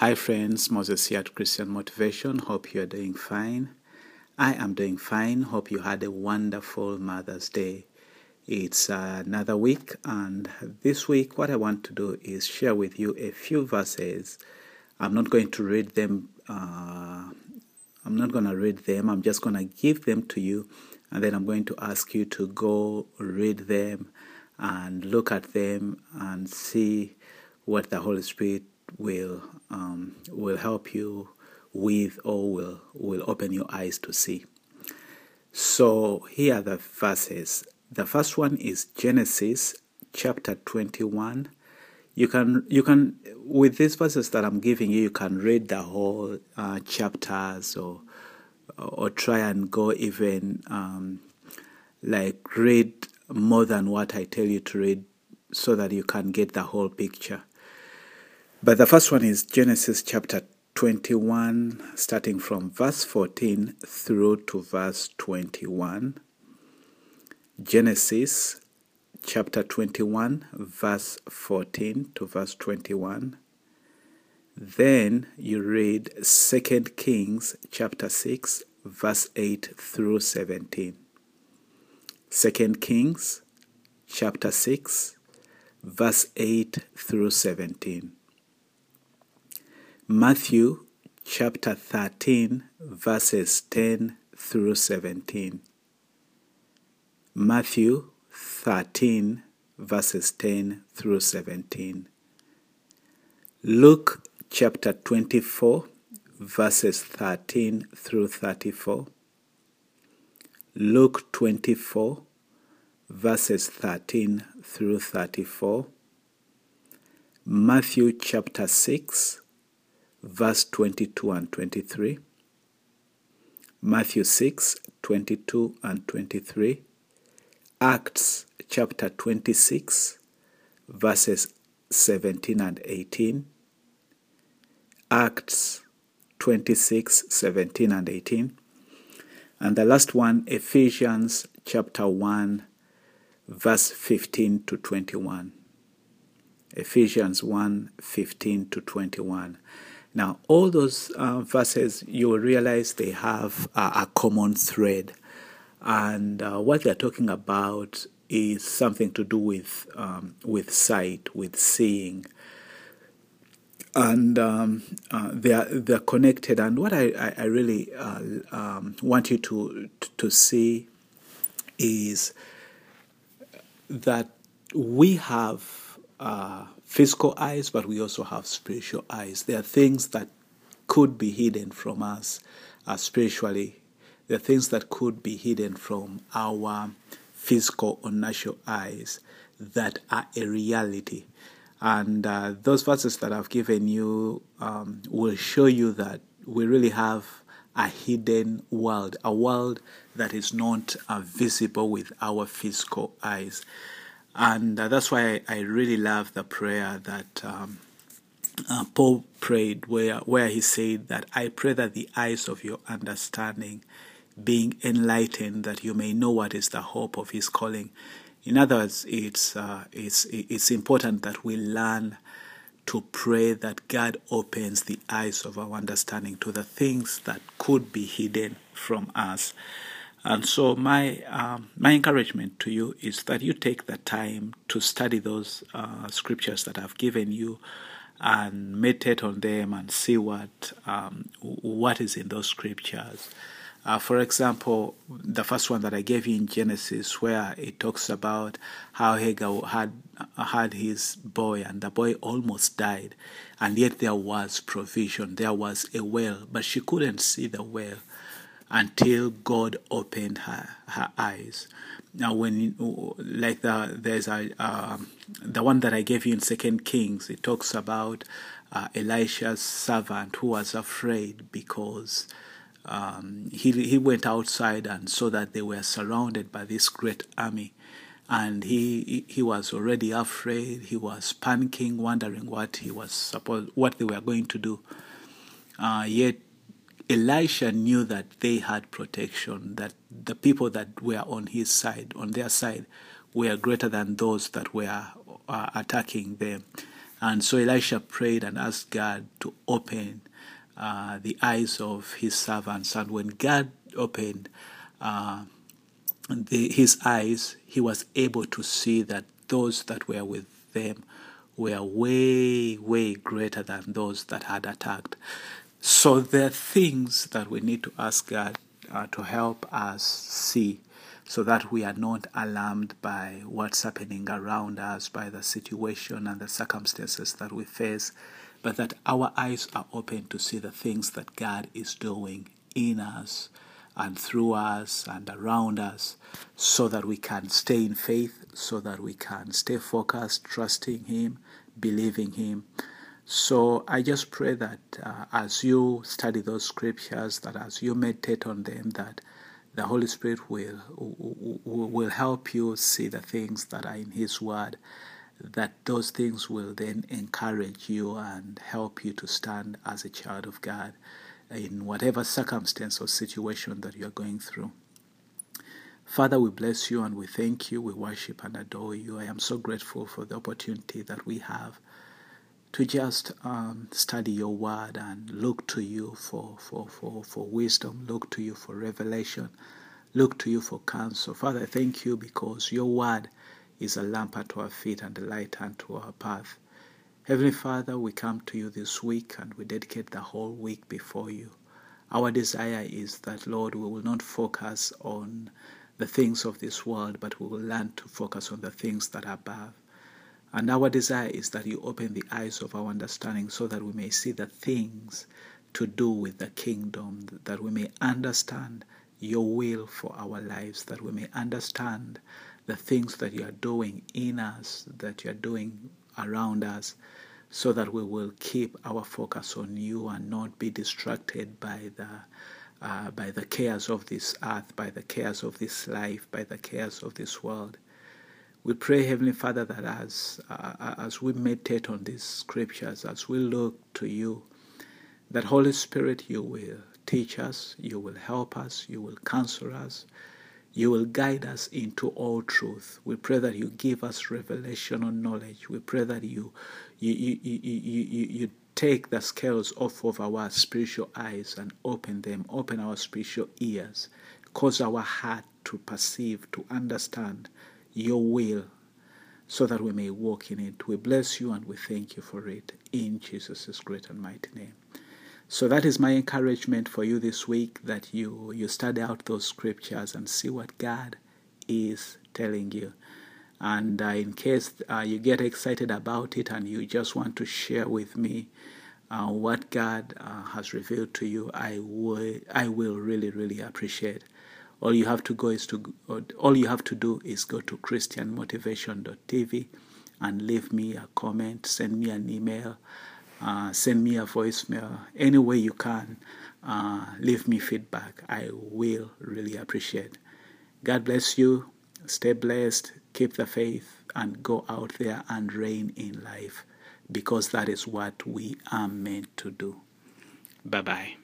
Hi, friends. Moses here at Christian Motivation. Hope you are doing fine. I am doing fine. Hope you had a wonderful Mother's Day. It's another week, and this week, what I want to do is share with you a few verses. I'm not going to read them. Uh, I'm not going to read them. I'm just going to give them to you, and then I'm going to ask you to go read them and look at them and see what the Holy Spirit will um, will help you with or will will open your eyes to see. So here are the verses. The first one is Genesis chapter 21. You can you can with these verses that I'm giving you, you can read the whole uh, chapters or or try and go even um, like read more than what I tell you to read so that you can get the whole picture. But the first one is Genesis chapter 21, starting from verse 14 through to verse 21. Genesis chapter 21, verse 14 to verse 21. Then you read 2 Kings chapter 6, verse 8 through 17. 2 Kings chapter 6, verse 8 through 17. Matthew chapter 13, verses 10 through 17. Matthew 13, verses 10 through 17. Luke chapter 24, verses 13 through 34. Luke 24, verses 13 through 34. Matthew chapter 6, verse 22 and 23. Matthew 6, 22 and 23. Acts chapter 26, verses 17 and 18. Acts 26, 17 and 18. And the last one, Ephesians chapter 1, verse 15 to 21. Ephesians 1, 15 to 21. Now, all those uh, verses, you will realize they have uh, a common thread. And uh, what they're talking about is something to do with, um, with sight, with seeing. And um, uh, they're, they're connected. And what I, I, really uh, um, want you to, to see is that we have uh, physical eyes, but we also have spiritual eyes. There are things that could be hidden from us uh, spiritually. There are things that could be hidden from our physical or natural eyes that are a reality. And uh, those verses that I've given you um, will show you that we really have a hidden world, a world that is not uh, visible with our physical eyes. And uh, that's why I, I, really love the prayer that um, uh, Paul prayed, where, where he said that I pray that the eyes of your understanding being enlightened, that you may know what is the hope of his calling. In other words, it's, uh, it's, it's important that we learn to pray that God opens the eyes of our understanding to the things that could be hidden from us. And so my um, my encouragement to you is that you take the time to study those uh, scriptures that I've given you, and meditate on them and see what um, what is in those scriptures. Uh, for example, the first one that I gave you in Genesis, where it talks about how Hagar had had his boy, and the boy almost died, and yet there was provision. There was a well, but she couldn't see the well until God opened her, her eyes. Now, when like the there's a uh, the one that I gave you in Second Kings, it talks about uh, Elisha's servant who was afraid because um, he he went outside and saw that they were surrounded by this great army, and he he was already afraid. He was panicking, wondering what he was supposed what they were going to do. Uh, yet Elisha knew that they had protection, that the people that were on his side, on their side, were greater than those that were uh, attacking them. And so Elisha prayed and asked God to open uh, the eyes of his servants. And when God opened uh, the, his eyes, he was able to see that those that were with them were way, way greater than those that had attacked. So there are things that we need to ask God uh, to help us see so that we are not alarmed by what's happening around us, by the situation and the circumstances that we face, but that our eyes are open to see the things that God is doing in us and through us and around us so that we can stay in faith, so that we can stay focused, trusting Him, believing Him. So I just pray that uh, as you study those scriptures, that as you meditate on them, that the Holy Spirit will, will help you see the things that are in His Word, that those things will then encourage you and help you to stand as a child of God in whatever circumstance or situation that you're going through. Father, we bless you and we thank you. We worship and adore you. I am so grateful for the opportunity that we have to just um, study your word and look to you for, for, for, for wisdom, look to you for revelation, look to you for counsel. Father, I thank you because your word is a lamp unto our feet and a light unto our path. Heavenly Father, we come to you this week and we dedicate the whole week before you. Our desire is that, Lord, we will not focus on the things of this world, but we will learn to focus on the things that are above. And our desire is that you open the eyes of our understanding so that we may see the things to do with the kingdom, that we may understand your will for our lives, that we may understand the things that you are doing in us, that you are doing around us, so that we will keep our focus on you and not be distracted by the uh, by the cares of this earth, by the cares of this life, by the cares of this world. We pray, Heavenly Father, that as, uh, as we meditate on these scriptures, as we look to you, that Holy Spirit, you will teach us, you will help us, you will counsel us, you will guide us into all truth. We pray that you give us revelation or knowledge. We pray that you, you, you, you, you, you take the scales off of our spiritual eyes and open them, open our spiritual ears, cause our heart to perceive, to understand your will so that we may walk in it. We bless you and we thank you for it in Jesus' great and mighty name. So that is my encouragement for you this week that you, you study out those scriptures and see what God is telling you. And uh, in case uh, you get excited about it and you just want to share with me uh, what God uh, has revealed to you, I will, I will really, really appreciate all you have to go is to all you have to do is go to christianmotivation.tv and leave me a comment send me an email uh, send me a voicemail any way you can uh, leave me feedback. I will really appreciate. God bless you. Stay blessed. Keep the faith and go out there and reign in life because that is what we are meant to do. Bye bye